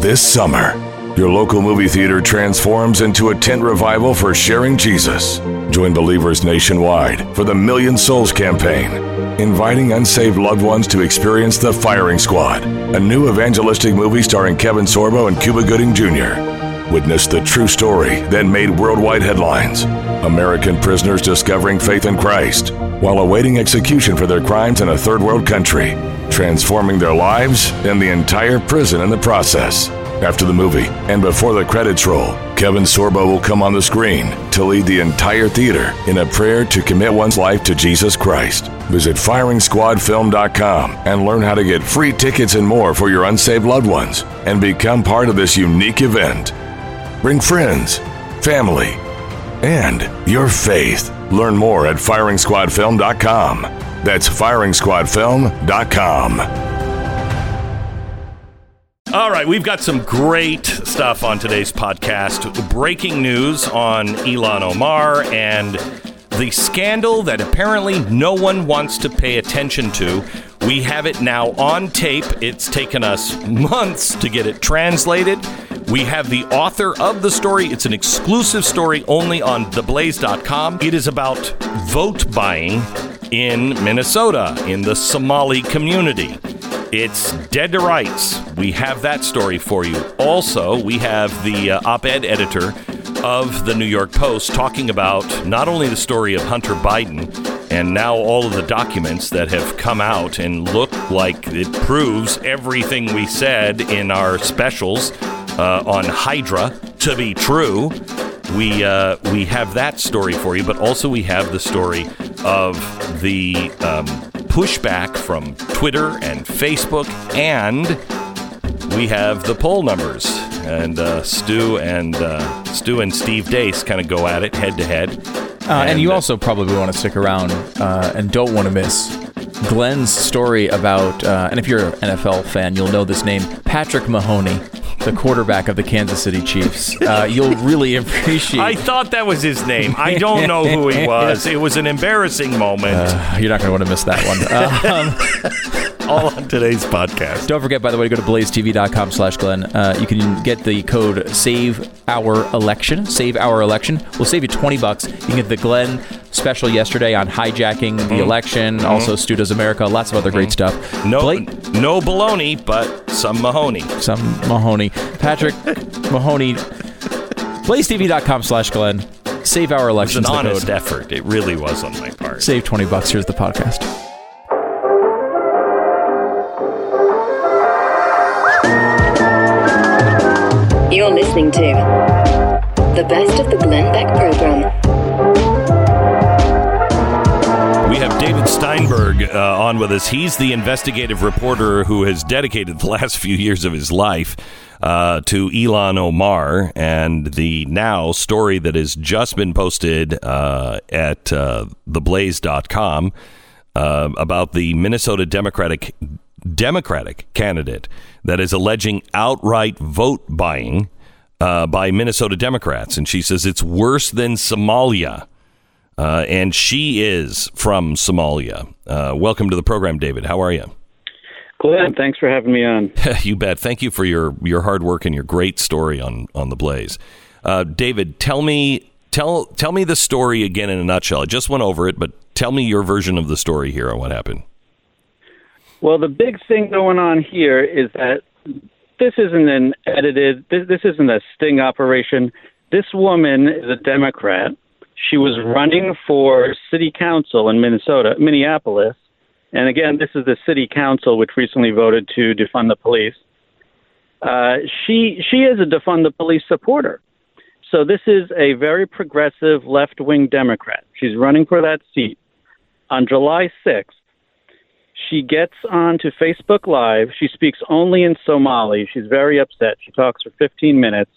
This summer, your local movie theater transforms into a tent revival for sharing Jesus. Join believers nationwide for the Million Souls campaign, inviting unsaved loved ones to experience The Firing Squad, a new evangelistic movie starring Kevin Sorbo and Cuba Gooding Jr. Witness the true story that made worldwide headlines. American prisoners discovering faith in Christ while awaiting execution for their crimes in a third world country, transforming their lives and the entire prison in the process. After the movie and before the credits roll, Kevin Sorbo will come on the screen to lead the entire theater in a prayer to commit one's life to Jesus Christ. Visit FiringSquadFilm.com and learn how to get free tickets and more for your unsaved loved ones and become part of this unique event. Bring friends, family, and your faith. Learn more at FiringSquadFilm.com. That's FiringSquadFilm.com. All right, we've got some great stuff on today's podcast. Breaking news on Ilhan Omar and the scandal that apparently no one wants to pay attention to. We have it now on tape. It's taken us months to get it translated. We have the author of the story. It's an exclusive story only on theblaze.com. It is about vote buying in Minnesota in the Somali community. It's Dead to Rights. We have that story for you. Also, we have the uh, op ed editor of the New York Post talking about not only the story of Hunter Biden and now all of the documents that have come out and look like it proves everything we said in our specials uh, on Hydra to be true. We uh, we have that story for you, but also we have the story of the um, pushback from Twitter and Facebook, and we have the poll numbers. And uh, Stu and uh, Stu and Steve Deace kind of go at it head to head. Uh, and you also probably want to stick around uh, and don't want to miss Glenn's story about, uh, and if you're an NFL fan, you'll know this name, Patrick Mahoney, the quarterback of the Kansas City Chiefs. Uh, you'll really appreciate. I thought that was his name. I don't know who he was. It was an embarrassing moment. Uh, you're not going to want to miss that one. Um, all on today's podcast. Don't forget, by the way, to go to blazetv.com slash Glenn. Uh, you can get the code SAVE OUR ELECTION. Save Our Election. We'll save you 20 bucks. You can get the Glenn special yesterday on hijacking the Mm-hmm. election. Also, Stu Does America. Lots of other great stuff. No, Blake, no baloney, but some Mahoney. some Mahoney. Patrick Mahoney. BlazeTV.com slash Glenn. Save Our It's Election. an honest effort. It really was on my part. Save 20 bucks. Here's the podcast. You're listening to the best of the Glenn Beck program. We have David Steinberg uh, on with us. He's the investigative reporter who has dedicated the last few years of his life uh, to Ilhan Omar and the now story that has just been posted uh, at uh, theblaze.com uh, about the Minnesota Democratic Democratic candidate that is alleging outright vote buying uh, by Minnesota Democrats. And she says it's worse than Somalia. Uh, and she is from Somalia. Uh, welcome to the program, David. How are you? Glenn, thanks for having me on. you bet. Thank you for your, your hard work and your great story on, on the Blaze. Uh, David, tell me tell tell me the story again in a nutshell. I just went over it, but tell me your version of the story here on what happened. Well, the big thing going on here is that this isn't an edited, this, this isn't a sting operation. This woman is a Democrat. She was running for city council in Minnesota, Minneapolis. And again, this is the city council which recently voted to defund the police. Uh, she she is a defund the police supporter. So this is a very progressive left wing Democrat. She's running for that seat. On July 6th, she gets on to Facebook Live. She speaks only in Somali. She's very upset. She talks for 15 minutes.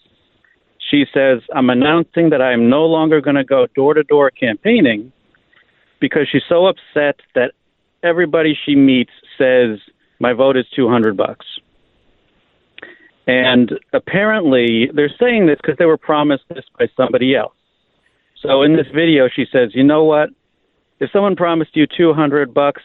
She says, I'm announcing that I am no longer going to go door to door campaigning because she's so upset that everybody she meets says, My vote is 200 bucks. And apparently, they're saying this because they were promised this by somebody else. So in this video, she says, "You know what? If someone promised you 200 bucks,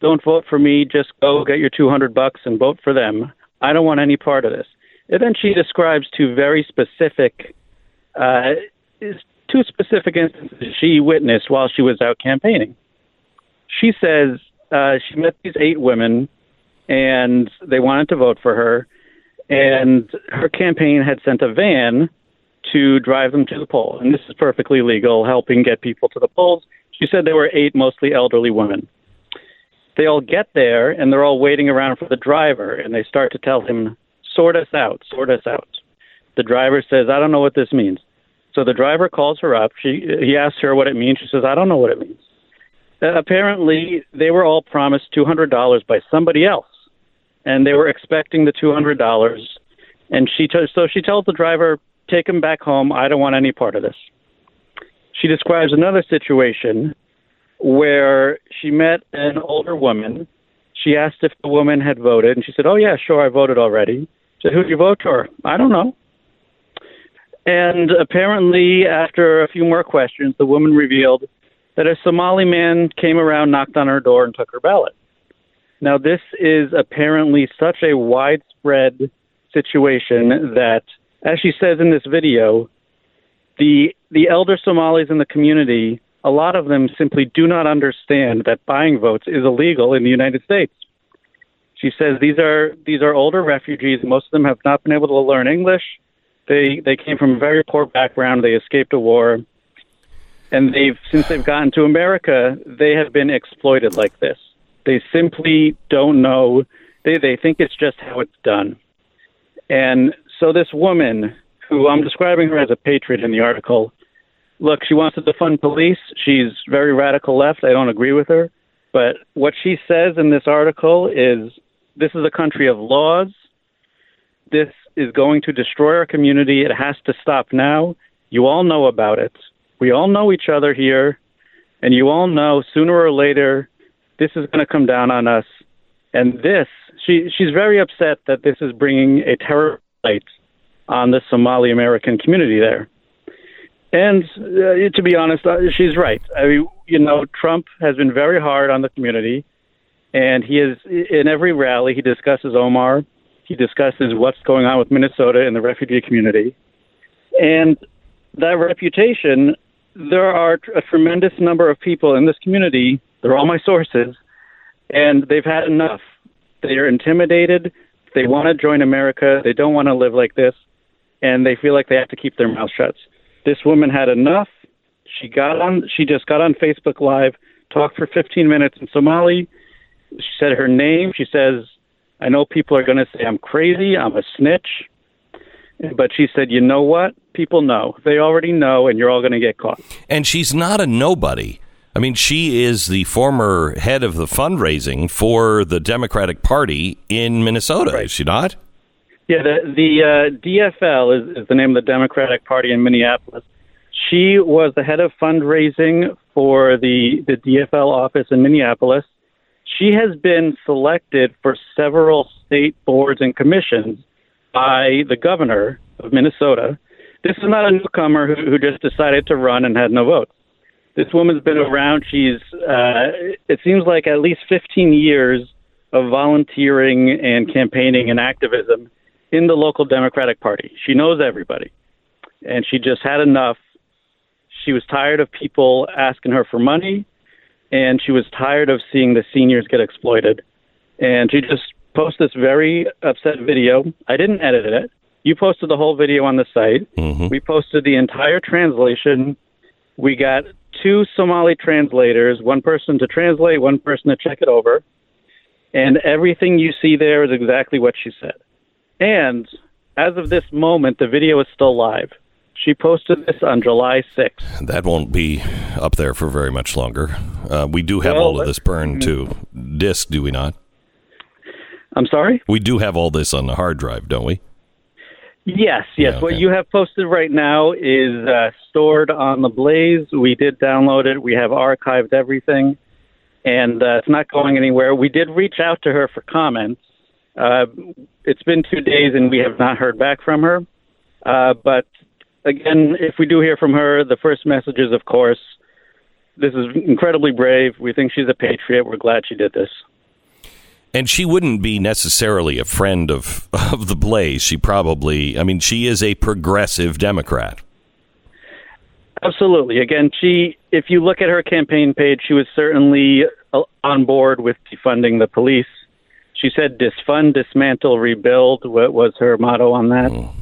don't vote for me. Just go get your 200 bucks and vote for them. I don't want any part of this." And then she describes two very specific, uh, two specific instances she witnessed while she was out campaigning. She says uh, she met these eight women, and they wanted to vote for her, and her campaign had sent a van to drive them to the poll, and this is perfectly legal, helping get people to the polls. She said there were eight mostly elderly women. They all get there, and they're all waiting around for the driver, and they start to tell him sort us out, sort us out. The driver says, I don't know what this means. So the driver calls her up. She he asks her what it means. She says, I don't know what it means. Uh, apparently, they were all promised two hundred dollars by somebody else, and they were expecting the two hundred dollars. And she t- so she tells the driver, "Take him back home. I don't want any part of this." She describes another situation where she met an older woman. She asked if the woman had voted, and she said, "Oh yeah, sure, I voted already." said, Who'd you vote for? I don't know. And apparently, after a few more questions, the woman revealed that a Somali man came around, knocked on her door, and took her ballot. Now, this is apparently such a widespread situation that, as she says in this video, the the elder Somalis in the community, a lot of them simply do not understand that buying votes is illegal in the United States. She says these are these are older refugees. Most of them have not been able to learn English. They they came from a very poor background. They escaped a war, and they've since they've gotten to America, they have been exploited like this. They simply don't know. They they think it's just how it's done. And so this woman, who I'm describing her as a patriot in the article, look, she wants to defund police. She's very radical left. I don't agree with her. But what she says in this article is this is a country of laws. This is going to destroy our community. It has to stop now. You all know about it. We all know each other here, and you all know sooner or later this is going to come down on us. And this, she she's very upset that this is bringing a terror light on the Somali American community there. And uh, to be honest, uh, she's right. I mean, you know, Trump has been very hard on the community and he is in every rally he discusses Omar. He discusses what's going on with Minnesota and the refugee community, and that reputation. There are a tremendous number of people in this community. They're all my sources, and they've had enough. They are intimidated. They want to join America. They don't want to live like this, and they feel like they have to keep their mouth shut. This woman had enough. She got on. She just got on Facebook Live, talked for 15 minutes in Somali she said her name. She says, I know people are going to say I'm crazy, I'm a snitch. But she said, you know what? People know. They already know, and you're all going to get caught. And she's not a nobody. I mean, she is the former head of the fundraising for the Democratic Party in Minnesota, right. is she not? Yeah, the, the uh, DFL is, is the name of the Democratic Party in Minneapolis. She was the head of fundraising for the, the DFL office in Minneapolis. She has been selected for several state boards and commissions by the governor of Minnesota. This is not a newcomer who, who just decided to run and had no votes. This woman's been around. She's, uh, it seems like at least 15 years of volunteering and campaigning and activism in the local Democratic Party. She knows everybody. And she just had enough. She was tired of people asking her for money and she was tired of seeing the seniors get exploited. And she just posted this very upset video. I didn't edit it. You posted the whole video on the site. Mm-hmm. We posted the entire translation. We got two Somali translators, one person to translate, one person to check it over. And everything you see there is exactly what she said. And as of this moment, the video is still live. She posted this on July 6th. That won't be up there for very much longer. Uh, we do have well, all of this burned to disk, do we not? I'm sorry? We do have all this on the hard drive, don't we? Yes, yes. Yeah, okay. What you have posted right now is uh, stored on the Blaze. We did download it. We have archived everything, and uh, it's not going anywhere. We did reach out to her for comments. Uh, it's been two days, and we have not heard back from her. Uh, but again, if we do hear from her, the first message is, of course, this is incredibly brave. We think she's a patriot. We're glad she did this. And she wouldn't be necessarily a friend of of the Blaze. She probably, I mean, she is a progressive Democrat. Absolutely. Again, she if you look at her campaign page, she was certainly uh, on board with defunding the police. She said disfund, dismantle, rebuild what was her motto on that. Mm.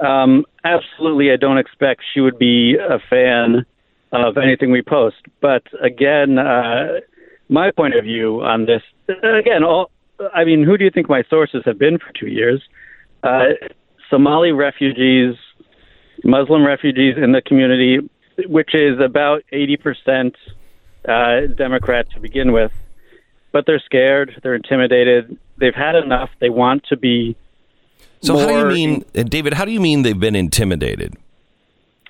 Um, absolutely, I don't expect she would be a fan of anything we post. But again, uh, my point of view on this, again, all, I mean, who do you think my sources have been for two years? Uh, Somali refugees, Muslim refugees in the community, which is about 80% uh, Democrat to begin with. But they're scared, they're intimidated, they've had enough, they want to be. So, how do you mean, David, how do you mean they've been intimidated?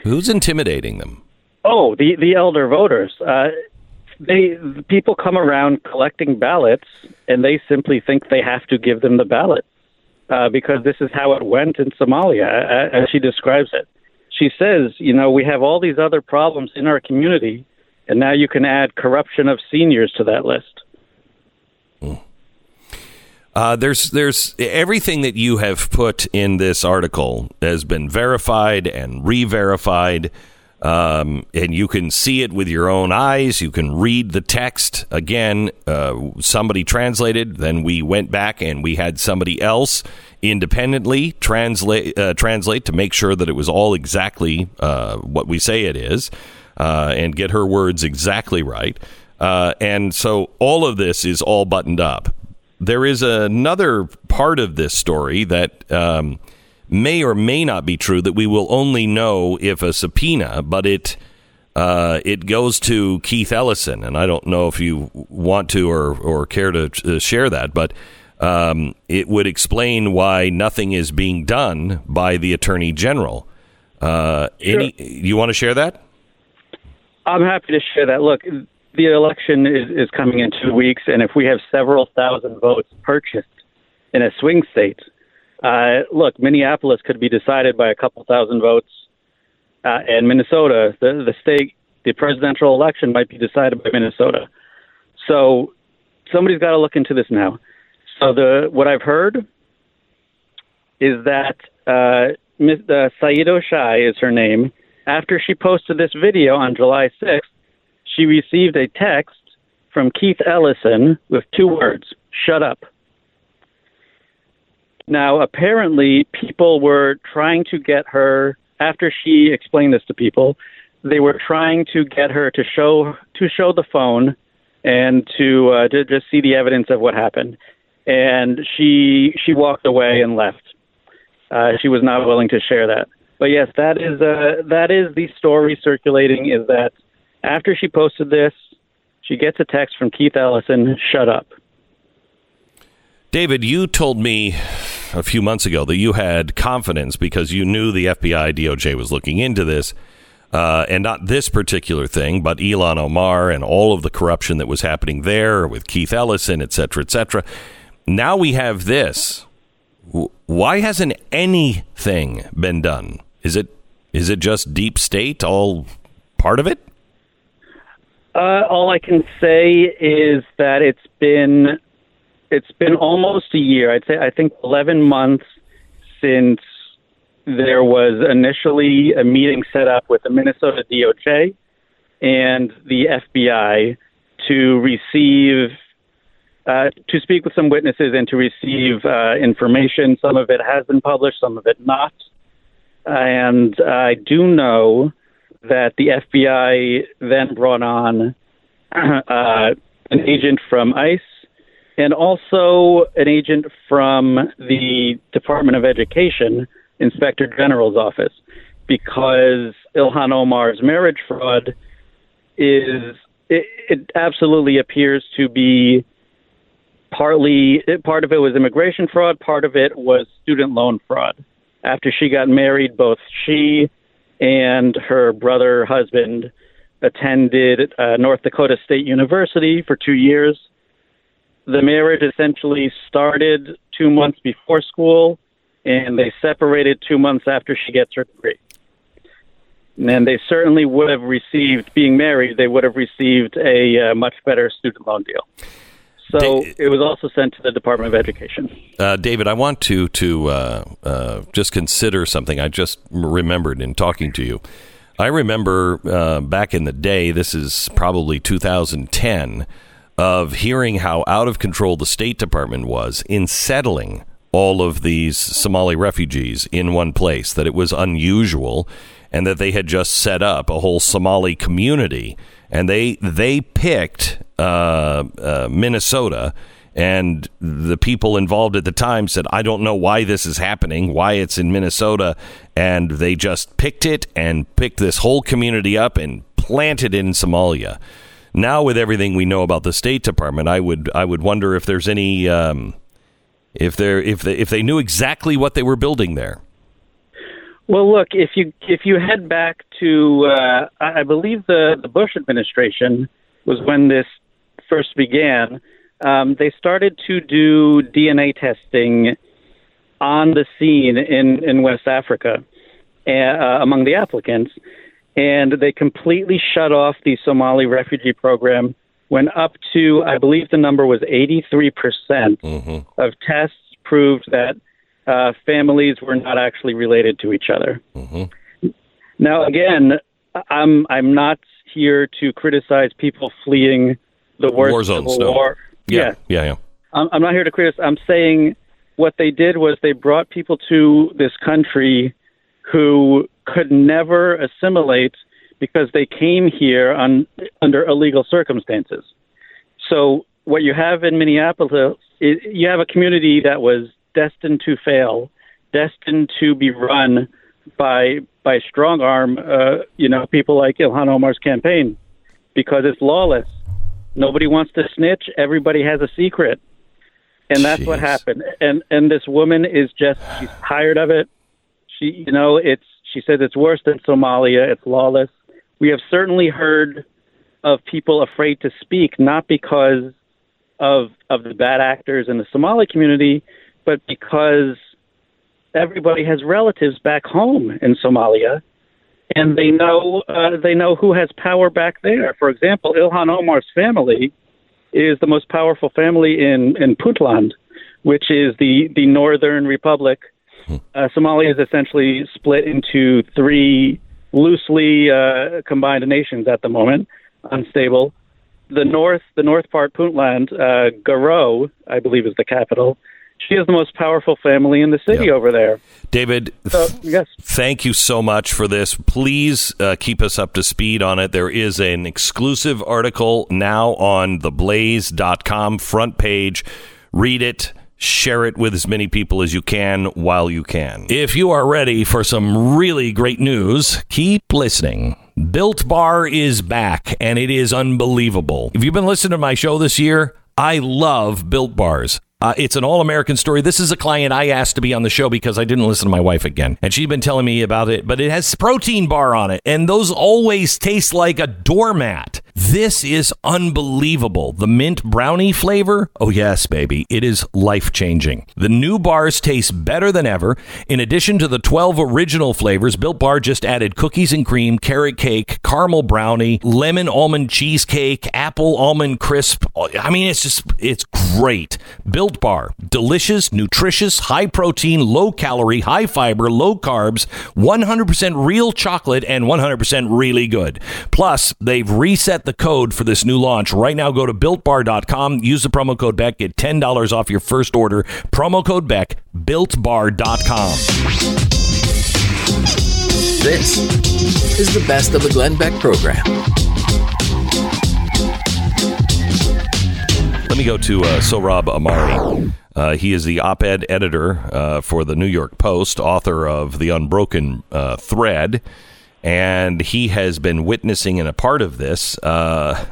Who's intimidating them? Oh, the, the elder voters. Uh, they people come around collecting ballots, and they simply think they have to give them the ballot uh, because this is how it went in Somalia, as she describes it she says, you know, we have all these other problems in our community, and now you can add corruption of seniors to that list. Uh, there's there's everything that you have put in this article has been verified and re-verified, um, and you can see it with your own eyes. You can read the text again. Uh, somebody translated. Then we went back and we had somebody else independently translate uh, translate to make sure that it was all exactly uh, what we say it is, uh, and get her words exactly right. Uh, and so all of this is all buttoned up. There is another part of this story that. Um, may or may not be true that we will only know if a subpoena, but it uh, it goes to Keith Ellison, and I don't know if you want to or or care to uh, share that, but um, it would explain why nothing is being done by the attorney general. Uh, sure. Any, you want to share that? I'm happy to share that. Look, the election is, is coming in two weeks, and if we have several thousand votes purchased in a swing state, uh, look, Minneapolis could be decided by a couple thousand votes, uh, and Minnesota, the the state, the presidential election might be decided by Minnesota. So somebody's got to look into this now. So the what I've heard is that uh, Ms. Uh, Saido Shai is her name. After she posted this video on July 6th, she received a text from Keith Ellison with two words: "Shut up." Now, apparently, people were trying to get her after she explained this to people. They were trying to get her to show to show the phone and to uh, to just see the evidence of what happened and she she walked away and left. Uh, she was not willing to share that. But yes, that is uh, that is the story circulating. Is that after she posted this, she gets a text from Keith Ellison, "Shut up." David, you told me a few months ago that you had confidence because you knew the FBI DOJ was looking into this. Uh, and not this particular thing, but Ilhan Omar and all of the corruption that was happening there with Keith Ellison, et cetera, et cetera. Now we have this. Why hasn't anything been done? Is it is it just deep state all part of it? Uh, all I can say is that it's been it's been almost a year. I'd say I think eleven months since there was initially a meeting set up with the Minnesota DOJ and the FBI to receive uh, to speak with some witnesses and to receive uh, information. Some of it has been published, some of it not. And I do know that the FBI then brought on uh, an agent from ICE and also an agent from the Department of Education, Inspector General's office, because Ilhan Omar's marriage fraud is it, it absolutely appears to be partly it, part of it was immigration fraud, part of it was student loan fraud. After she got married, both she and her brother husband attended uh, North Dakota State University for two years. The marriage essentially started two months before school, and they separated two months after she gets her degree. And they certainly would have received, being married, they would have received a uh, much better student loan deal. So Da- it was also sent to the Department of Education. Uh, David, I want to to uh, uh, just consider something I just remembered in talking to you. I remember uh, back in the day, this is probably 2010, of hearing how out of control the State Department was in settling all of these Somali refugees in one place, that it was unusual, and that they had just set up a whole Somali community. And they they picked uh, uh, Minnesota and the people involved at the time said, I don't know why this is happening, why it's in Minnesota. And they just picked it and picked this whole community up and planted it in Somalia. Now, with everything we know about the State Department, I would I would wonder if there's any um, if they if they if they knew exactly what they were building there. Well, look, if you if you head back to, uh, I believe the the Bush administration was when this first began. Um, they started to do DNA testing on the scene in in West Africa uh, among the applicants, and they completely shut off the Somali refugee program. When up to, I believe the number was 83 percent of tests proved that uh, families were not actually related to each other. Now, again, I'm I'm not here to criticize people fleeing the worst War zones, civil no. war. Yeah, yeah, yeah. I'm, I'm not here to criticize. I'm saying what they did was they brought people to this country who could never assimilate because they came here on under illegal circumstances. So what you have in Minneapolis is you have a community that was destined to fail, destined to be run by by strong arm, uh, you know, people like Ilhan Omar's campaign, because it's lawless. Nobody wants to snitch. Everybody has a secret, and that's what happened. And and this woman is just she's tired of it. She, you know, it's she says it's worse than Somalia. It's lawless. We have certainly heard of people afraid to speak, not because of of the bad actors in the Somali community, but because everybody has relatives back home in Somalia, and they know uh, they know who has power back there. For example, Ilhan Omar's family is the most powerful family in in Puntland, which is the the northern republic. Uh, Somalia is essentially split into three loosely uh, combined nations at the moment, unstable. The north, the north part, Puntland, uh, Garowe, I believe, is the capital. She has the most powerful family in the city Yeah. over there. David, So, yes. thank you so much for this. Please uh, keep us up to speed on it. There is an exclusive article now on theblaze.com front page. Read it. Share it with as many people as you can while you can. If you are ready for some really great news, keep listening. Built Bar is back and it is unbelievable. If you've been listening to my show this year, I love Built Bars. Uh, it's an all American story. This is a client I asked to be on the show because I didn't listen to my wife again. And she's been telling me about it, but it has protein bar on it. And those always taste like a doormat. This is unbelievable. The mint brownie flavor? Oh, yes, baby. It is life changing. The new bars taste better than ever. In addition to the 12 original flavors, Built Bar just added cookies and cream, carrot cake, caramel brownie, lemon almond cheesecake, apple almond crisp. I mean, it's just, it's great. Built Bar, delicious, nutritious, high protein, low calorie, high fiber, low carbs, 100% real chocolate, and 100% really good. Plus, they've reset the code for this new launch. Right now, go to builtbar.com, use the promo code Beck, get $10 off your first order. Promo code Beck, builtbar.com. This is the best of the Glenn Beck program. Let me go to uh, Sohrab Ahmari. Uh, he is the op ed editor uh, for the New York Post, author of The Unbroken uh, Thread. And he has been witnessing and a part of this uh,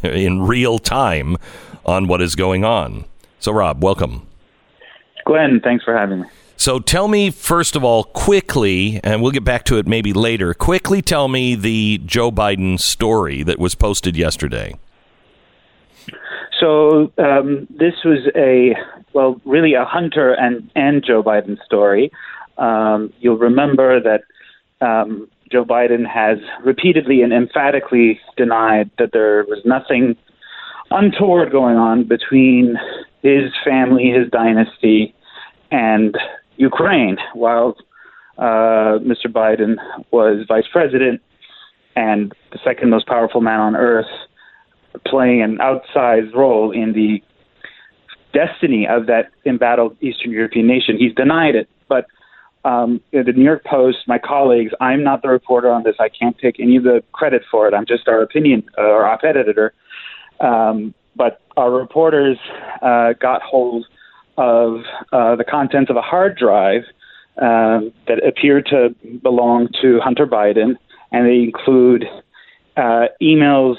in real time on what is going on. So, Rob, welcome. Glenn, thanks for having me. So, tell me, first of all, quickly, and we'll get back to it maybe later, quickly tell me the Joe Biden story that was posted yesterday. So um, this was a well, really a Hunter and and Joe Biden story. Um, you'll remember that um, Joe Biden has repeatedly and emphatically denied that there was nothing untoward going on between his family, his dynasty, and Ukraine, while uh, Mr. Biden was vice president and the second most powerful man on earth, playing an outsized role in the destiny of that embattled Eastern European nation. He's denied it, but um, the New York Post, my colleagues, I'm not the reporter on this. I can't take any of the credit for it. I'm just our opinion uh, or op-ed editor. Um, but our reporters uh, got hold of uh, the contents of a hard drive um, that appeared to belong to Hunter Biden, and they include uh, emails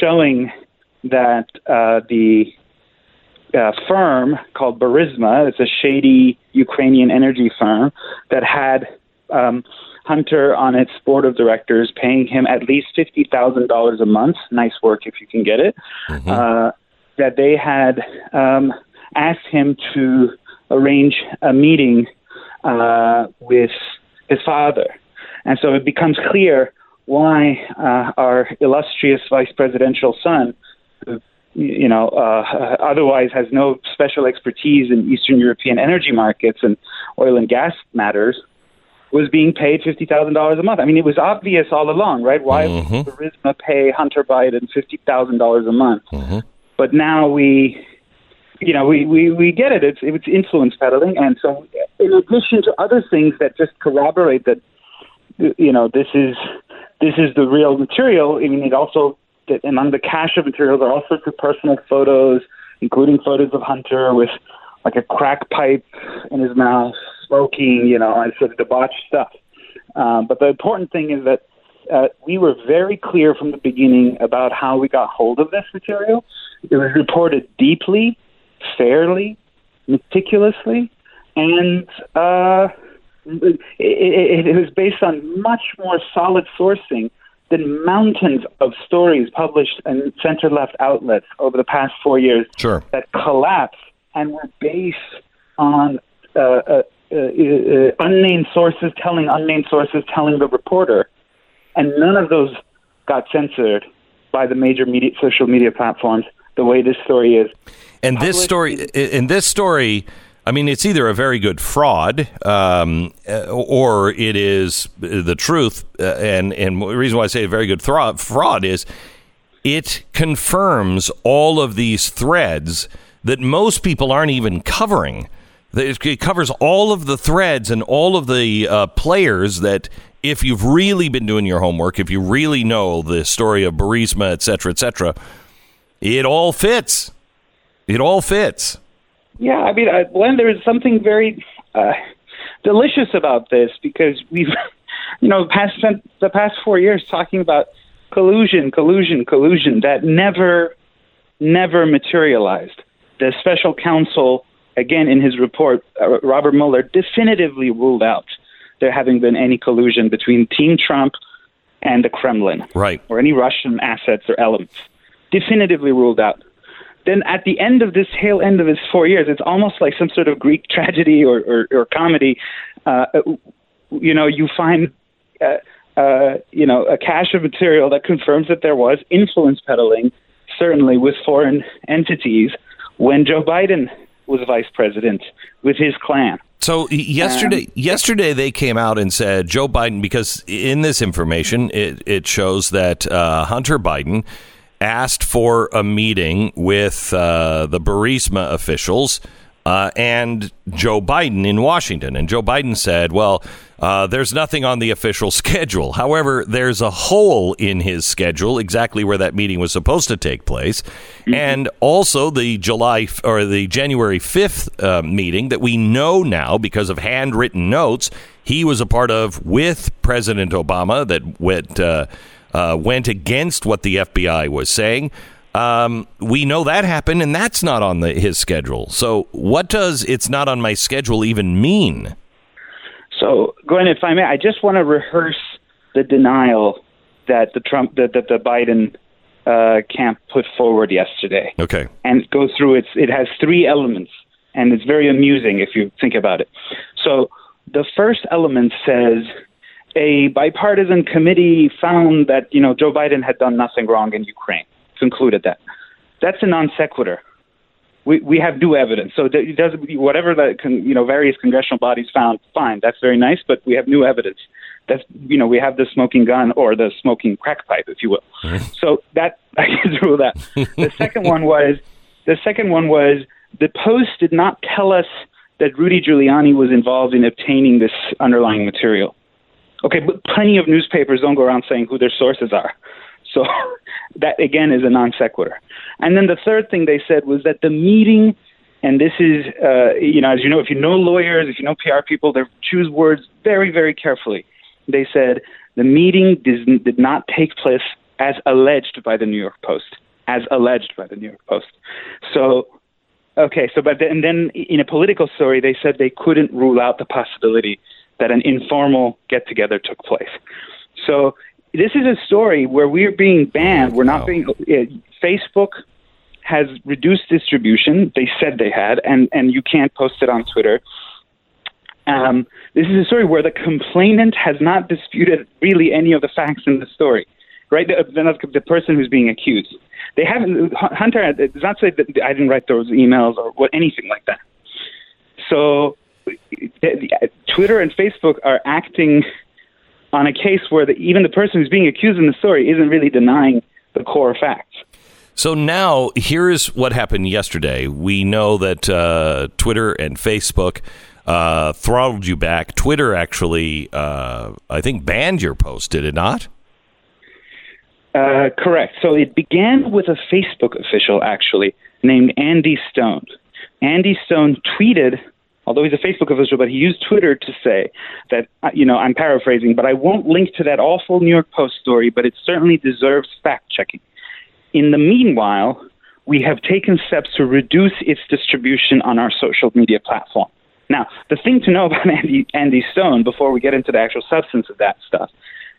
showing that uh, the uh, firm called Burisma, it's a shady Ukrainian energy firm that had um, Hunter on its board of directors, paying him at least fifty thousand dollars a month. Nice work if you can get it. Mm-hmm. Uh, that they had um, asked him to arrange a meeting uh, with his father, and so it becomes clear why uh, our illustrious vice presidential son, who, you know, uh, otherwise has no special expertise in Eastern European energy markets and oil and gas matters, was being paid fifty thousand dollars a month. I mean, it was obvious all along, right? Why mm-hmm. would Burisma pay Hunter Biden fifty thousand dollars a month? Mm-hmm. But now we, you know, we, we, we get it. It's it's influence peddling, and so in addition to other things that just corroborate that, you know, this is this is the real material. I mean, it also among the cache of materials are all sorts of personal photos, including photos of Hunter with like a crack pipe in his mouth smoking, you know, and sort of debauched stuff. Um, but the important thing is that uh, we were very clear from the beginning about how we got hold of this material. It was reported deeply, fairly, meticulously, and uh, it, it, it was based on much more solid sourcing than mountains of stories published in center left outlets over the past four years sure. that collapsed and were based on uh, uh, uh, uh, unnamed sources telling unnamed sources telling the reporter, and none of those got censored by the major media, social media platforms the way this story is. And this story, in this story, I mean, it's either a very good fraud, um, uh, or it is the truth. Uh, and and the reason why I say a very good fraud, is it confirms all of these threads that most people aren't even covering. It covers all of the threads and all of the uh, players that, if you've really been doing your homework, if you really know the story of Burisma, et cetera, et cetera, it all fits. It all fits. Yeah, I mean, Glenn, there is something very uh, delicious about this because we've, you know, past spent the past four years talking about collusion, collusion, collusion that never, never materialized. The special counsel again, in his report, uh, Robert Mueller definitively ruled out there having been any collusion between Team Trump and the Kremlin, right, or any Russian assets or elements. Definitively ruled out. Then at the end of this tail end of his four years, it's almost like some sort of Greek tragedy or, or, or comedy. Uh, you know, you find. Uh, uh, you know, a cache of material that confirms that there was influence peddling, certainly with foreign entities, when Joe Biden was vice president with his clan. So yesterday, um, yesterday they came out and said Joe Biden because in this information it, it shows that uh, Hunter Biden asked for a meeting with uh, the Burisma officials uh, and Joe Biden in Washington. And Joe Biden said, well, uh, there's nothing on the official schedule. However, there's a hole in his schedule, exactly where that meeting was supposed to take place. Mm-hmm. And also the July or the January 5th uh, meeting that we know now because of handwritten notes he was a part of with President Obama that went, uh, went against what the FBI was saying. Um, we know that happened, and that's not on the, his schedule. So, what does "it's not on my schedule" even mean? So, Glenn, if I may, I just want to rehearse the denial that the Trump that, that the Biden uh, camp put forward yesterday. Okay, and go through it. It has three elements, and it's very amusing if you think about it. So, the first element says a bipartisan committee found that you know Joe Biden had done nothing wrong in Ukraine concluded that. That's a non sequitur. We, we have new evidence. So it does whatever the con, you know various congressional bodies found. Fine, that's very nice, but we have new evidence. That's you know we have the smoking gun or the smoking crack pipe, if you will. Mm-hmm. So that I can rule that. the second one was the second one was the Post did not tell us that Rudy Giuliani was involved in obtaining this underlying material. Okay, but plenty of newspapers don't go around saying who their sources are. So that again is a non sequitur. And then the third thing they said was that the meeting, and this is, uh, you know, as you know, if you know lawyers, if you know PR people, they choose words very, very carefully. They said the meeting did, did not take place as alleged by the New York Post, as alleged by the New York Post. So, okay, so but then, and then in a political story, they said they couldn't rule out the possibility that an informal get together took place. So this is a story where we're being banned. We're not being. Uh, Facebook has reduced distribution. They said they had, and and you can't post it on Twitter. Um, this is a story where the complainant has not disputed really any of the facts in the story, right? The, the, the person who's being accused. They haven't. Hunter does not say that I didn't write those emails or what anything like that. So, Twitter and Facebook are acting on a case where the, even the person who's being accused in the story isn't really denying the core facts. So now, here's what happened yesterday. We know that uh, Twitter and Facebook uh, throttled you back. Twitter actually, uh, I think, banned your post, did it not? Uh, correct. So it began with a Facebook official, actually, named Andy Stone. Andy Stone tweeted although he's a Facebook official, but he used Twitter to say that, uh, you know, I'm paraphrasing, but I won't link to that awful New York Post story, but it certainly deserves fact checking. In the meanwhile, we have taken steps to reduce its distribution on our social media platform. Now, the thing to know about Andy, Andy Stone before we get into the actual substance of that stuff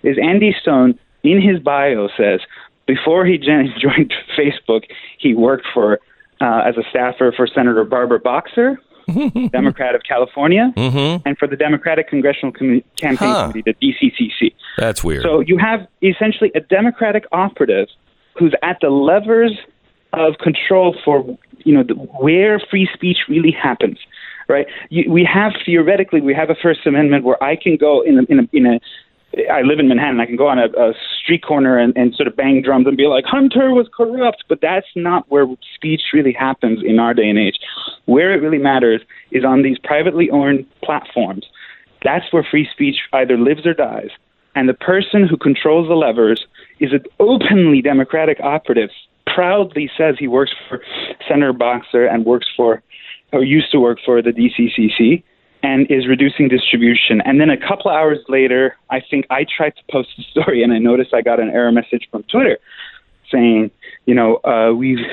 is Andy Stone, in his bio, says before he joined Facebook, he worked for uh, as a staffer for Senator Barbara Boxer, Democrat of California, mm-hmm. and for the Democratic Congressional Com- Campaign Huh. Committee, the DCCC. That's weird. So you have essentially a Democratic operative who's at the levers of control for you know the, where free speech really happens. Right? You, we have theoretically we have a First Amendment where I can go in a, in a, in a I live in Manhattan. I can go on a, a street corner and, and sort of bang drums and be like, Hunter was corrupt. But that's not where speech really happens in our day and age. Where it really matters is on these privately owned platforms. That's where free speech either lives or dies. And the person who controls the levers is an openly Democratic operative, proudly says he works for Senator Boxer and works for, or used to work for the DCCC and is reducing distribution. And then a couple of hours later, I think I tried to post a story and I noticed I got an error message from Twitter saying, you know, uh, we've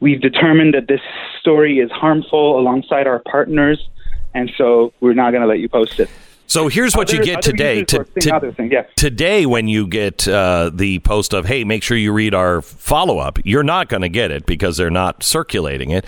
we've determined that this story is harmful alongside our partners, and so we're not going to let you post it. So here's what you get today. To, to- other things, yeah. Today, when you get uh, the post of, hey, make sure you read our follow up, you're not going to get it because they're not circulating it.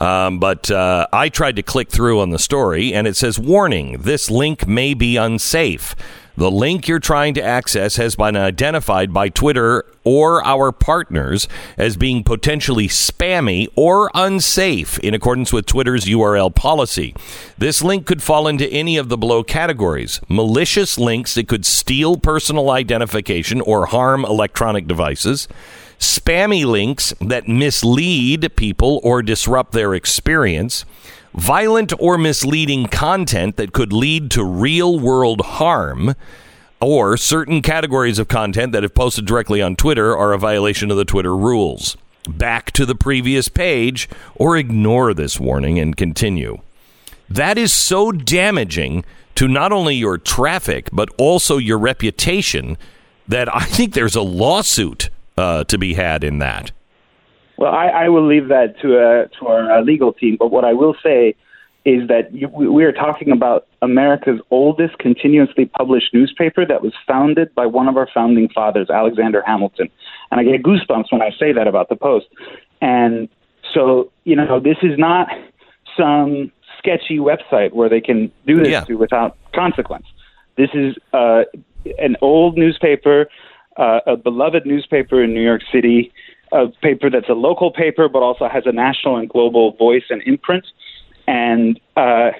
Um, but uh, I tried to click through on the story, and it says, warning, this link may be unsafe. The link you're trying to access has been identified by Twitter or our partners as being potentially spammy or unsafe in accordance with Twitter's URL policy. This link could fall into any of the below categories malicious links that could steal personal identification or harm electronic devices, spammy links that mislead people or disrupt their experience violent or misleading content that could lead to real world harm, or certain categories of content that, if posted directly on Twitter, are a violation of the Twitter rules. Back to the previous page, or ignore this warning and continue. That is so damaging to not only your traffic, but also your reputation that I think there's a lawsuit uh, to be had in that. Well, I, I will leave that to uh, to our uh, legal team. But what I will say is that you, we, we are talking about America's oldest continuously published newspaper that was founded by one of our founding fathers, Alexander Hamilton. And I get goosebumps when I say that about the Post. And so, you know, this is not some sketchy website where they can do this Yeah. to without consequence. This is uh, an old newspaper, uh, a beloved newspaper in New York City. a paper that's a local paper, but also has a national and global voice and imprint. And uh,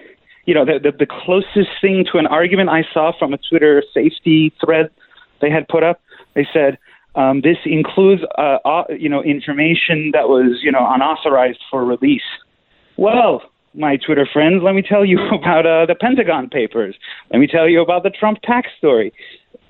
you know, the, the the closest thing to an argument I saw from a Twitter safety thread they had put up, they said. Um, this includes, uh, uh, you know, information that was, you know, unauthorized for release. Well, my Twitter friends, let me tell you about uh, the Pentagon Papers. Let me tell you about the Trump tax story.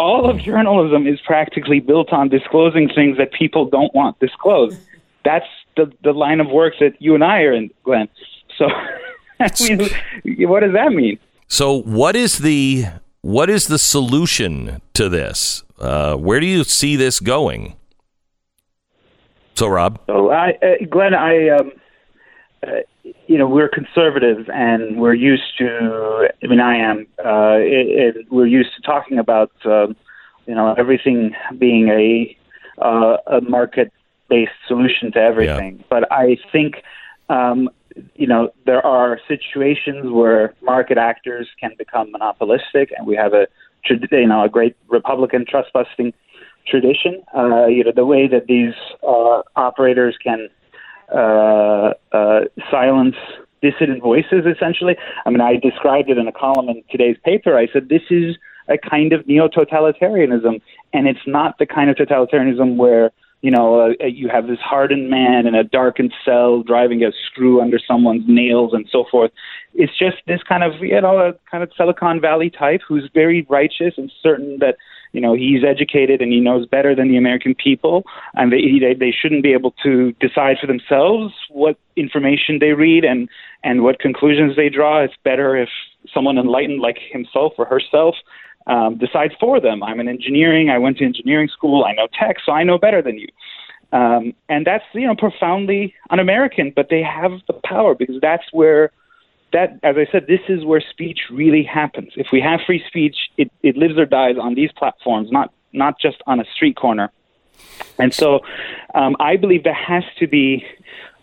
All of journalism is practically built on disclosing things that people don't want disclosed. That's the the line of work that you and I are in, Glenn. So, I mean, what does that mean? So, what is the what is the solution to this? Uh, where do you see this going? Sohrab. So, I, uh, Glenn, I, um, uh, you know, we're conservative and we're used to. I mean, I am. Uh, it, it, we're used to talking about, um, you know, everything being a uh, a market-based solution to everything. Yeah. But I think. Um, you know, there are situations where market actors can become monopolistic, and we have a you know, a great Republican trust busting tradition. Uh, you know, the way that these uh, operators can uh, uh, Uh, uh, silence dissident voices, essentially. I mean, I described it in a column in today's paper. I said this is a kind of neo totalitarianism, and it's not the kind of totalitarianism where you know, uh, uh, you have this hardened man in a darkened cell driving a screw under someone's nails and so forth. It's just this kind of, you know, a kind of Silicon Valley type who's very righteous and certain that, you know, he's educated and he knows better than the American people, and they they, they shouldn't be able to decide for themselves what information they read and and what conclusions they draw. It's better if someone enlightened like himself or herself um, decide for them. I'm an engineering. I went to engineering school. I know tech, so I know better than you. Um, and that's you know profoundly un-American, but they have the power because that's where that, as I said, this is where speech really happens. If we have free speech, it, it lives or dies on these platforms, not not just on a street corner. And so, um, I believe there has to be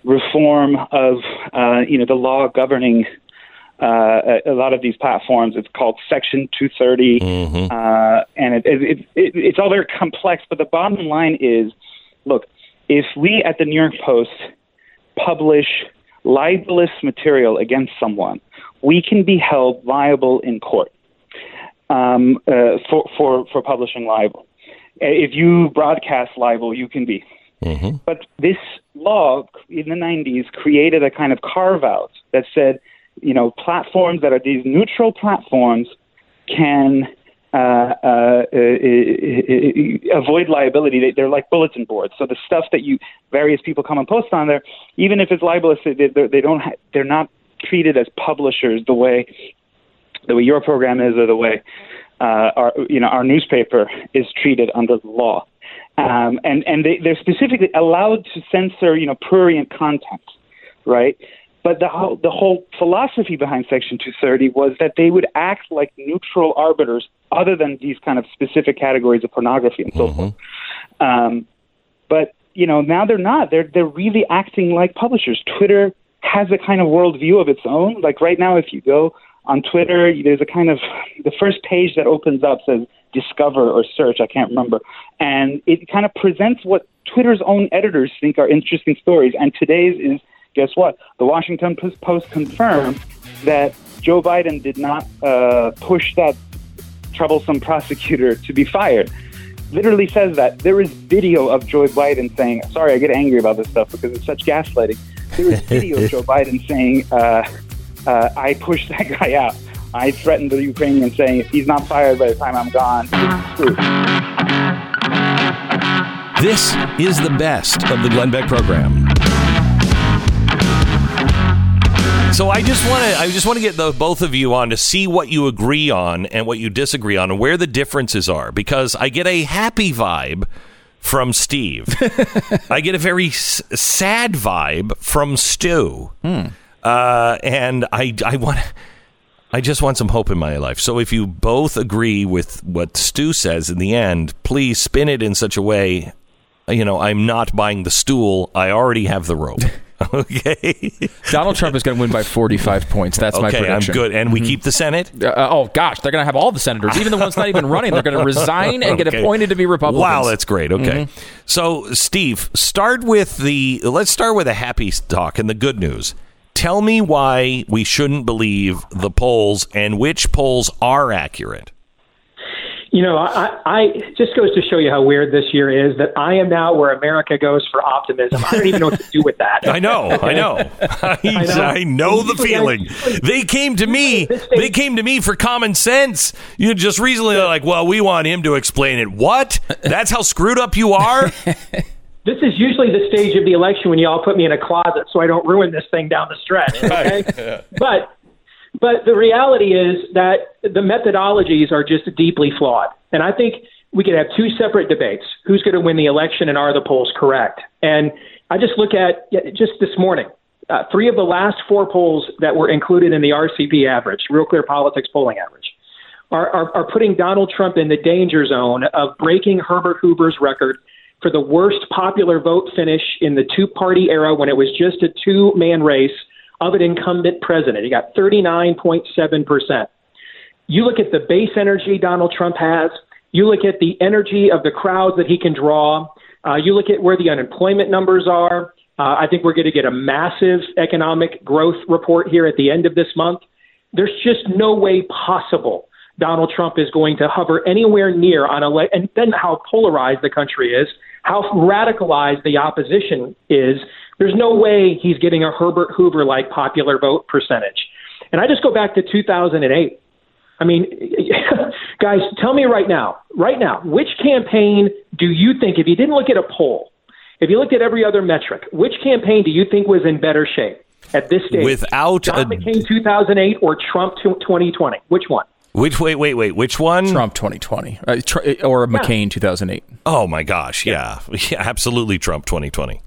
reform of uh, you know the law governing uh, a, a, lot of these platforms. It's called Section 230, mm-hmm. uh, and it, it, it, it's all very complex. But the bottom line is, look, if we at the New York Post publish libelous material against someone, we can be held liable in court um, uh, for, for for publishing libel. If you broadcast libel, you can be. Mm-hmm. But this law in the 90s created a kind of carve out that said you know, platforms that are these neutral platforms can uh, uh, uh, uh avoid liability. They, are like bulletin boards. So the stuff that you various people come and post on there, even if it's libelous, they, they don't ha- they're not treated as publishers the way the way your program is, or the way uh, our you know our newspaper is treated under the law. Um, and and they, they're specifically allowed to censor you know prurient content, right? But the whole, the whole philosophy behind Section 230 was that they would act like neutral arbiters, other than these kind of specific categories of pornography and so mm-hmm. forth. Um, but you know now they're not. They're they're really acting like publishers. Twitter has a kind of worldview of its own. Like right now, if you go on Twitter, there's a kind of the first page that opens up says discover or search. I can't remember, and it kind of presents what Twitter's own editors think are interesting stories. And today's is guess what? The Washington Post confirmed that Joe Biden did not uh, push that troublesome prosecutor to be fired. Literally says that. There is video of Joe Biden saying, sorry, I get angry about this stuff because it's such gaslighting. There is video of Joe Biden saying, uh, uh, I pushed that guy out. I threatened the Ukrainian saying, if he's not fired by the time I'm gone, it's true. This is the best of the Glenn Beck program. So I just want to I just want to get the both of you on to see what you agree on and what you disagree on and where the differences are because I get a happy vibe from Steve. I get a very s- sad vibe from Stu. Hmm. Uh, and I I want I just want some hope in my life. So if you both agree with what Stu says in the end, please spin it in such a way you know, I'm not buying the stool. I already have the rope. Okay. Donald Trump is going to win by 45 points. That's my okay, I'm prediction. good. And we mm-hmm. keep the Senate? Uh, uh oh gosh, they're going to have all the senators, even the ones not even running. They're going to resign and get Okay. appointed to be Republicans. Wow, that's great. Okay. Mm-hmm. So, Steve, start with the let's start with a happy talk and the good news. Tell me why we shouldn't believe the polls and which polls are accurate. You know, I, I it just goes to show you how weird this year is that I am now where America goes for optimism. I don't even know what to do with that. I know, I know, I, know. I know the feeling. They came to me. They came to me for common sense. You just recently they're like, well, we want him to explain it. What? That's how screwed up you are. This is usually the stage of the election when you all put me in a closet so I don't ruin this thing down the stretch. Okay? but but the reality is that the methodologies are just deeply flawed. And I think we could have two separate debates. Who's going to win the election and are the polls correct? And I just look at just this morning, uh, three of the last four polls that were included in the RCP average, Real Clear Politics polling average, are, are, are putting Donald Trump in the danger zone of breaking Herbert Hoover's record for the worst popular vote finish in the two party era when it was just a two man race of an incumbent president. He got 39.7%. You look at the base energy Donald Trump has, you look at the energy of the crowds that he can draw, uh, you look at where the unemployment numbers are. Uh, I think we're going to get a massive economic growth report here at the end of this month. There's just no way possible Donald Trump is going to hover anywhere near on a le- and then how polarized the country is, how radicalized the opposition is. There's no way he's getting a Herbert Hoover like popular vote percentage. And I just go back to 2008. I mean, guys, tell me right now, right now, which campaign do you think, if you didn't look at a poll, if you looked at every other metric, which campaign do you think was in better shape at this stage? Without John a- McCain 2008 or Trump 2020? Which one? Which wait, wait, wait. Which one? Trump 2020 uh, tr- or McCain 2008. Oh my gosh, yeah, yeah, absolutely. Trump 2020.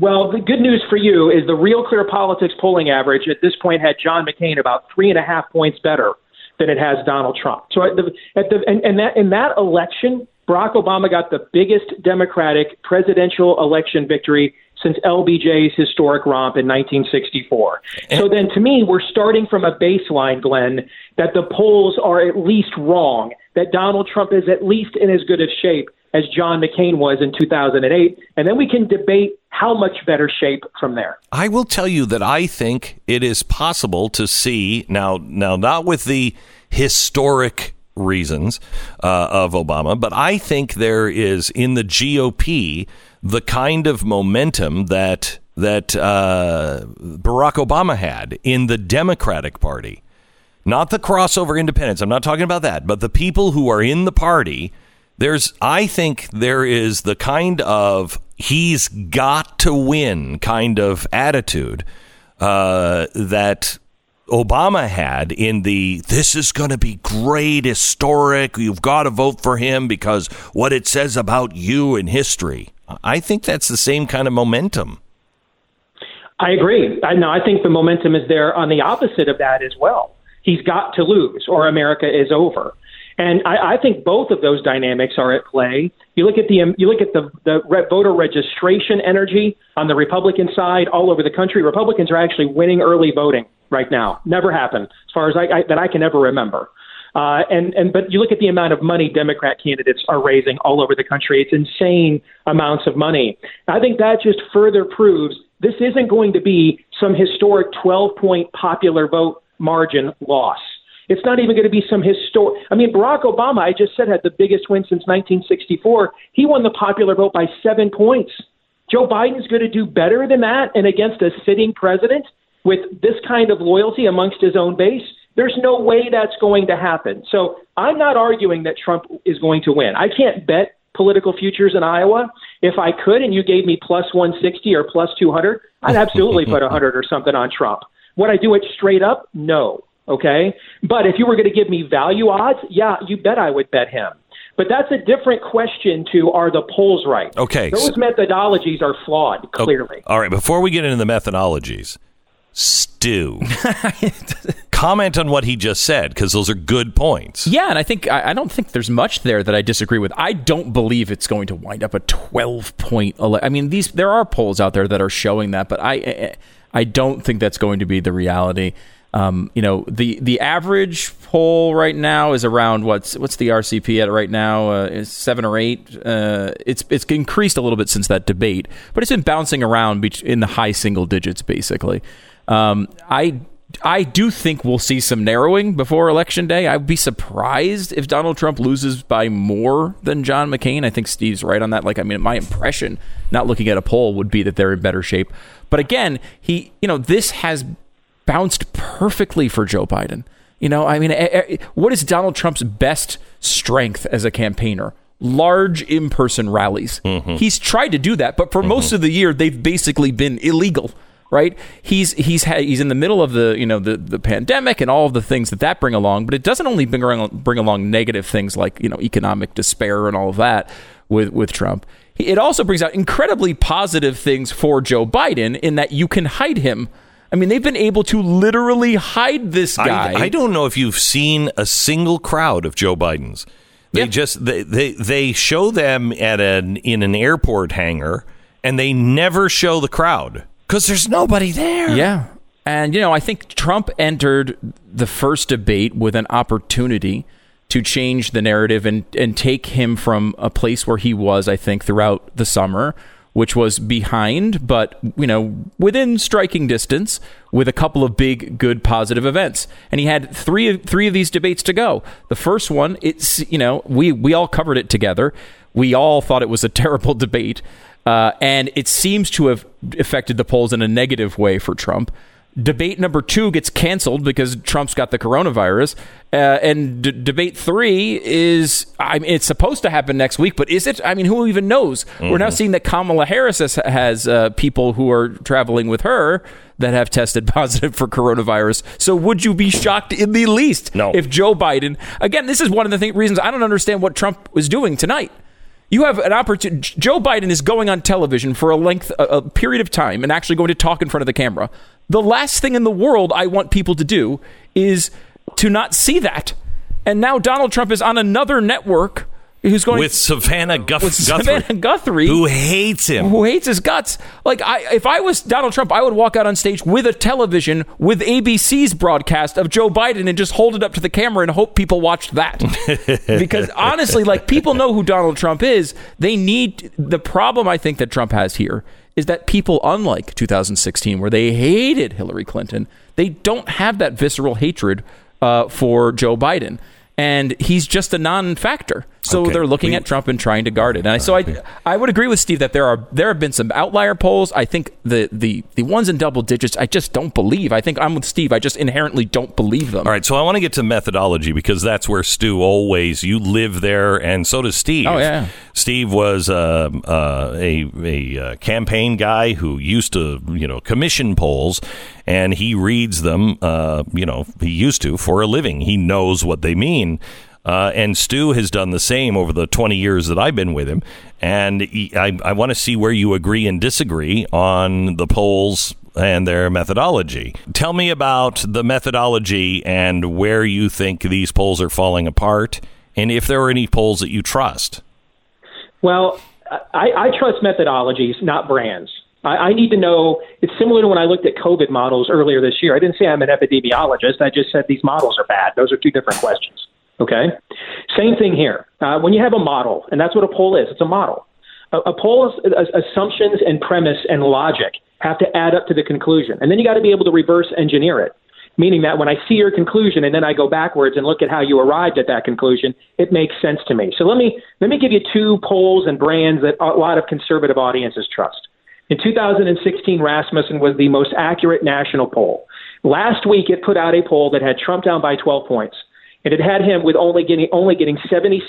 Well, the good news for you is the Real Clear Politics polling average at this point had John McCain about three and a half points better than it has Donald Trump. So at the, at the and, and that in that election, Barack Obama got the biggest Democratic presidential election victory since LBJ's historic romp in 1964. So then, to me, we're starting from a baseline, Glenn, that the polls are at least wrong, that Donald Trump is at least in as good of shape as John McCain was in 2008, and then we can debate how much better shape from there. I will tell you that I think it is possible to see now. Now, not with the historic reasons uh, of Obama, but I think there is in the GOP the kind of momentum that that uh, Barack Obama had in the Democratic Party, not the crossover independents. I'm not talking about that, but the people who are in the party. There's, I think, there is the kind of he's got to win kind of attitude uh, that Obama had in the this is going to be great, historic. You've got to vote for him because what it says about you in history. I think that's the same kind of momentum. I agree. I know. I think the momentum is there on the opposite of that as well. He's got to lose, or America is over. And I, I think both of those dynamics are at play. You look at the um, you look at the the voter registration energy on the Republican side all over the country. Republicans are actually winning early voting right now. Never happened as far as I, I that I can ever remember. Uh, and and but you look at the amount of money Democrat candidates are raising all over the country. It's insane amounts of money. I think that just further proves this isn't going to be some historic 12 point popular vote margin loss. It's not even going to be some historic. I mean, Barack Obama, I just said, had the biggest win since 1964. He won the popular vote by seven points. Joe Biden's going to do better than that, and against a sitting president with this kind of loyalty amongst his own base, there's no way that's going to happen. So I'm not arguing that Trump is going to win. I can't bet political futures in Iowa. If I could, and you gave me plus 160 or plus 200, I'd absolutely put 100 or something on Trump. Would I do it straight up? No. Okay. But if you were going to give me value odds, yeah, you bet I would bet him. But that's a different question to are the polls right? Okay, Those methodologies are flawed, oh, clearly. All right, before we get into the methodologies, Stu. Comment on what he just said because those are good points. Yeah, and I think I, I, don't think there's much there that I disagree with. I don't believe it's going to wind up a 12 point. Ele- I mean, these there are polls out there that are showing that, but I I don't think that's going to be the reality. Um, you know, the the average poll right now is around what's what's the RCP at right now? Uh, is seven or eight. Uh, it's it's increased a little bit since that debate, but it's been bouncing around in the high single digits, basically. Um, I I do think we'll see some narrowing before election day. I'd be surprised if Donald Trump loses by more than John McCain. I think Steve's right on that. Like, I mean, my impression, not looking at a poll, would be that they're in better shape. But again, he, you know, this has bounced perfectly for Joe Biden. You know, I mean, what is Donald Trump's best strength as a campaigner? Large in person rallies. Mm-hmm. He's tried to do that, but for mm-hmm. most of the year, they've basically been illegal right? He's he's had, he's in the middle of the you know the, the pandemic and all of the things that that bring along, but it doesn't only bring bring along negative things like you know economic despair and all of that with with Trump. It also brings out incredibly positive things for Joe Biden in that you can hide him. I mean, they've been able to literally hide this guy. I, I don't know if you've seen a single crowd of Joe Biden's. They yeah. just they, they they show them at an in an airport hangar, and they never show the crowd. Because there's nobody there. Yeah. And, you know, I think Trump entered the first debate with an opportunity to change the narrative and, and take him from a place where he was, I think, throughout the summer, which was behind, but, you know, within striking distance with a couple of big, good, positive events. And he had three, three of these debates to go. The first one, it's, you know, we, we all covered it together. We all thought it was a terrible debate. Uh, and it seems to have affected the polls in a negative way for Trump. Debate number two gets canceled because Trump's got the coronavirus, uh, and d- debate three is I mean it's supposed to happen next week, but is it? I mean, who even knows? Mm-hmm. We're now mm-hmm. seeing that Kamala Harris has, has uh, people who are traveling with her that have tested positive for coronavirus. So would you be shocked in the least no. if Joe Biden? Again, this is one of the th- reasons I don't understand what Trump was doing tonight. You have an opportunity. Joe Biden is going on television for a length, a, a period of time, and actually going to talk in front of the camera. The last thing in the world I want people to do is to not see that. And now Donald Trump is on another network who's going with Savannah, Guth- with Savannah Guthrie, who hates him, who hates his guts. Like I, if I was Donald Trump, I would walk out on stage with a television with ABC's broadcast of Joe Biden and just hold it up to the camera and hope people watched that. because honestly, like people know who Donald Trump is. They need the problem I think that Trump has here is that people, unlike 2016, where they hated Hillary Clinton, they don't have that visceral hatred uh, for Joe Biden and he's just a non-factor. So okay. they're looking we, at Trump and trying to guard it. And I, so I, I would agree with Steve that there are there have been some outlier polls. I think the the the ones in double digits, I just don't believe. I think I'm with Steve. I just inherently don't believe them. All right, so I want to get to methodology because that's where Stu always you live there, and so does Steve. Oh yeah, Steve was uh, uh, a a uh, campaign guy who used to you know commission polls, and he reads them. Uh, you know, he used to for a living. He knows what they mean. Uh, and Stu has done the same over the 20 years that I've been with him. And he, I, I want to see where you agree and disagree on the polls and their methodology. Tell me about the methodology and where you think these polls are falling apart, and if there are any polls that you trust. Well, I, I trust methodologies, not brands. I, I need to know. It's similar to when I looked at COVID models earlier this year. I didn't say I'm an epidemiologist. I just said these models are bad. Those are two different questions. Okay? Same thing here. Uh, when you have a model, and that's what a poll is, it's a model. A, a poll is uh, assumptions and premise and logic have to add up to the conclusion. And then you got to be able to reverse engineer it, meaning that when I see your conclusion and then I go backwards and look at how you arrived at that conclusion, it makes sense to me. So let me let me give you two polls and brands that a lot of conservative audiences trust. In 2016, Rasmussen was the most accurate national poll. Last week, it put out a poll that had Trump down by 12 points and it had him with only getting only getting 76%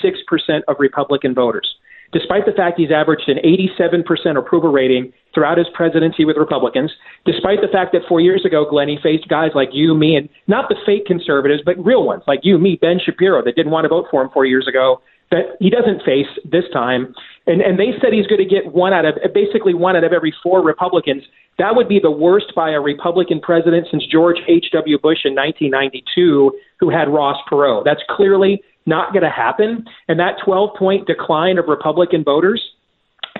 of Republican voters, despite the fact he's averaged an 87% approval rating throughout his presidency with Republicans, despite the fact that four years ago, Glenn, he faced guys like you, me, and not the fake conservatives, but real ones like you, me, Ben Shapiro, that didn't want to vote for him four years ago that he doesn't face this time. And, and they said he's going to get one out of basically one out of every four Republicans. That would be the worst by a Republican president since George H.W. Bush in 1992, who had Ross Perot. That's clearly not going to happen. And that 12 point decline of Republican voters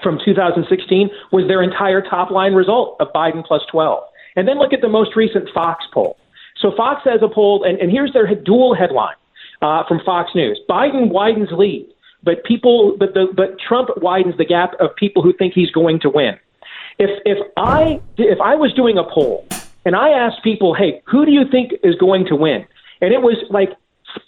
from 2016 was their entire top line result of Biden plus 12. And then look at the most recent Fox poll. So Fox has a poll, and, and here's their dual headline uh, from Fox News: Biden widens lead, but people, but the, but Trump widens the gap of people who think he's going to win. If if I if I was doing a poll and I asked people, hey, who do you think is going to win? And it was like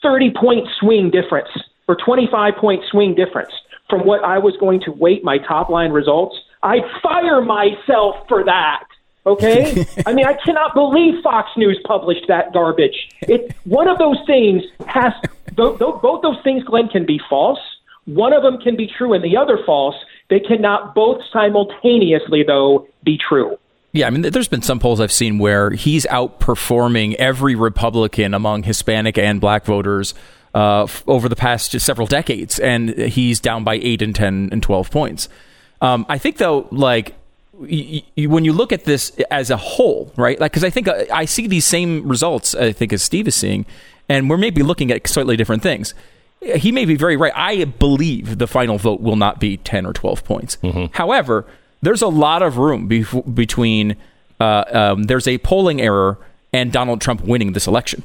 30 point swing difference or 25 point swing difference from what I was going to weight my top line results. I'd fire myself for that. Okay? I mean, I cannot believe Fox News published that garbage. It one of those things has th- th- both those things, Glenn, can be false. One of them can be true, and the other false. They cannot both simultaneously, though, be true. Yeah, I mean, there's been some polls I've seen where he's outperforming every Republican among Hispanic and Black voters uh, f- over the past several decades, and he's down by eight and ten and twelve points. Um, I think though, like y- y- when you look at this as a whole, right? Like, because I think uh, I see these same results. I think as Steve is seeing, and we're maybe looking at slightly different things. He may be very right. I believe the final vote will not be ten or twelve points. However, there's a lot of room bef- between uh, um, there's a polling error and Donald Trump winning this election.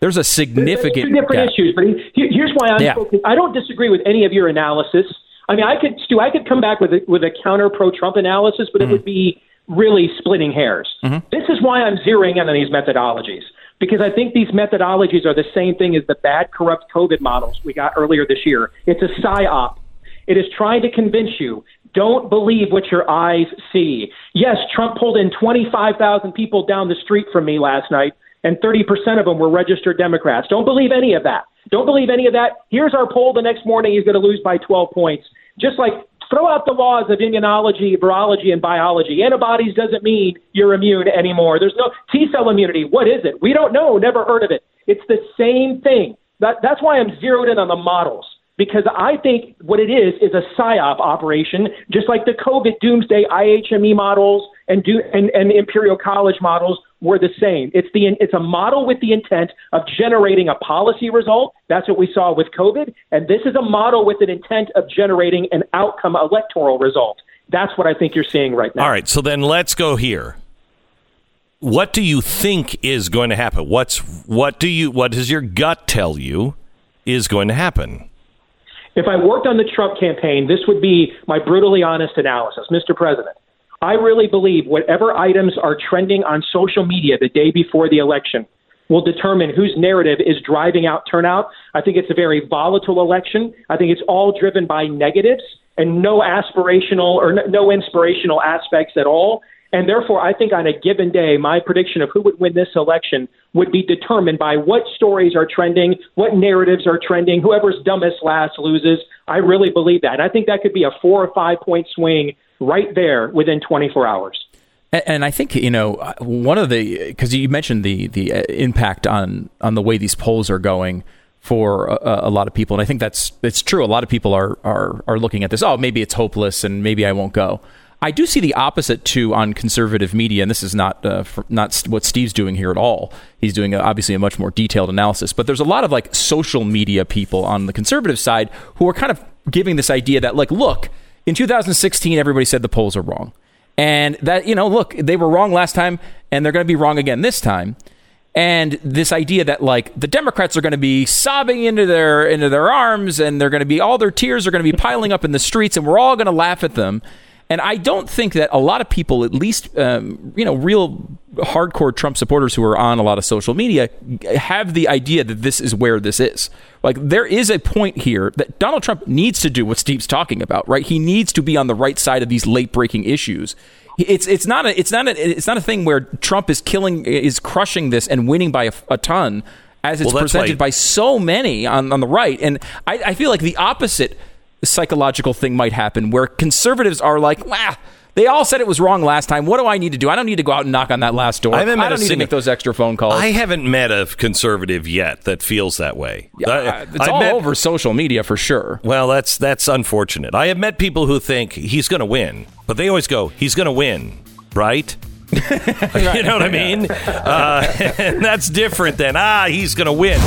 There's a significant Two different gap. issues, but he- here's why I'm. Yeah. focused. I don't disagree with any of your analysis. I mean, I could, Stu, I could come back with a, with a counter pro Trump analysis, but it mm-hmm. would be really splitting hairs. Mm-hmm. This is why I'm zeroing in on these methodologies because I think these methodologies are the same thing as the bad, corrupt COVID models we got earlier this year. It's a psyop. It is trying to convince you don't believe what your eyes see. Yes, Trump pulled in 25,000 people down the street from me last night, and 30% of them were registered Democrats. Don't believe any of that. Don't believe any of that. Here's our poll the next morning. He's going to lose by 12 points. Just like throw out the laws of immunology, virology, and biology. Antibodies doesn't mean you're immune anymore. There's no T cell immunity. What is it? We don't know. Never heard of it. It's the same thing. That, that's why I'm zeroed in on the models because I think what it is is a psyop operation, just like the COVID doomsday IHME models and, do, and, and Imperial College models were the same. It's the it's a model with the intent of generating a policy result. That's what we saw with COVID, and this is a model with an intent of generating an outcome electoral result. That's what I think you're seeing right now. All right, so then let's go here. What do you think is going to happen? What's what do you what does your gut tell you is going to happen? If I worked on the Trump campaign, this would be my brutally honest analysis. Mr. President, I really believe whatever items are trending on social media the day before the election will determine whose narrative is driving out turnout. I think it's a very volatile election. I think it's all driven by negatives and no aspirational or no- inspirational aspects at all. And therefore, I think on a given day, my prediction of who would win this election would be determined by what stories are trending, what narratives are trending. Whoever's dumbest last loses. I really believe that. And I think that could be a four or five point swing right there within 24 hours. And, I think you know one of the because you mentioned the the uh, impact on on the way these polls are going for a, a lot of people, and I think that's it's true. A lot of people are are are looking at this. Oh, maybe it's hopeless, and maybe I won't go. I do see the opposite too on conservative media, and this is not uh, not what Steve's doing here at all. He's doing a, obviously a much more detailed analysis, but there's a lot of like social media people on the conservative side who are kind of giving this idea that like, look, in 2016, everybody said the polls are wrong. And that, you know, look, they were wrong last time and they're going to be wrong again this time. And this idea that like the Democrats are going to be sobbing into their into their arms and they're going to be all their tears are going to be piling up in the streets and we're all going to laugh at them. And I don't think that a lot of people, at least, um, you know, real hardcore Trump supporters who are on a lot of social media, have the idea that this is where this is. Like, there is a point here that Donald Trump needs to do what Steve's talking about, right? He needs to be on the right side of these late breaking issues. It's it's not a it's not a it's not a thing where Trump is killing is crushing this and winning by a, a ton as it's Well, presented by so many on, on the right. And I, I feel like the opposite psychological thing might happen where conservatives are like, wow, They all said it was wrong last time. What do I need to do? I don't need to go out and knock on that last door. I haven't met I don't a need to make those extra phone calls. I haven't met a conservative yet that feels that way. I- Uh, it's I've all met- over social media for sure. Well, that's that's unfortunate. I have met people who think he's going to win, but they always go, "He's going to win," right? you know what I mean? Uh, and that's different than ah, he's going to win.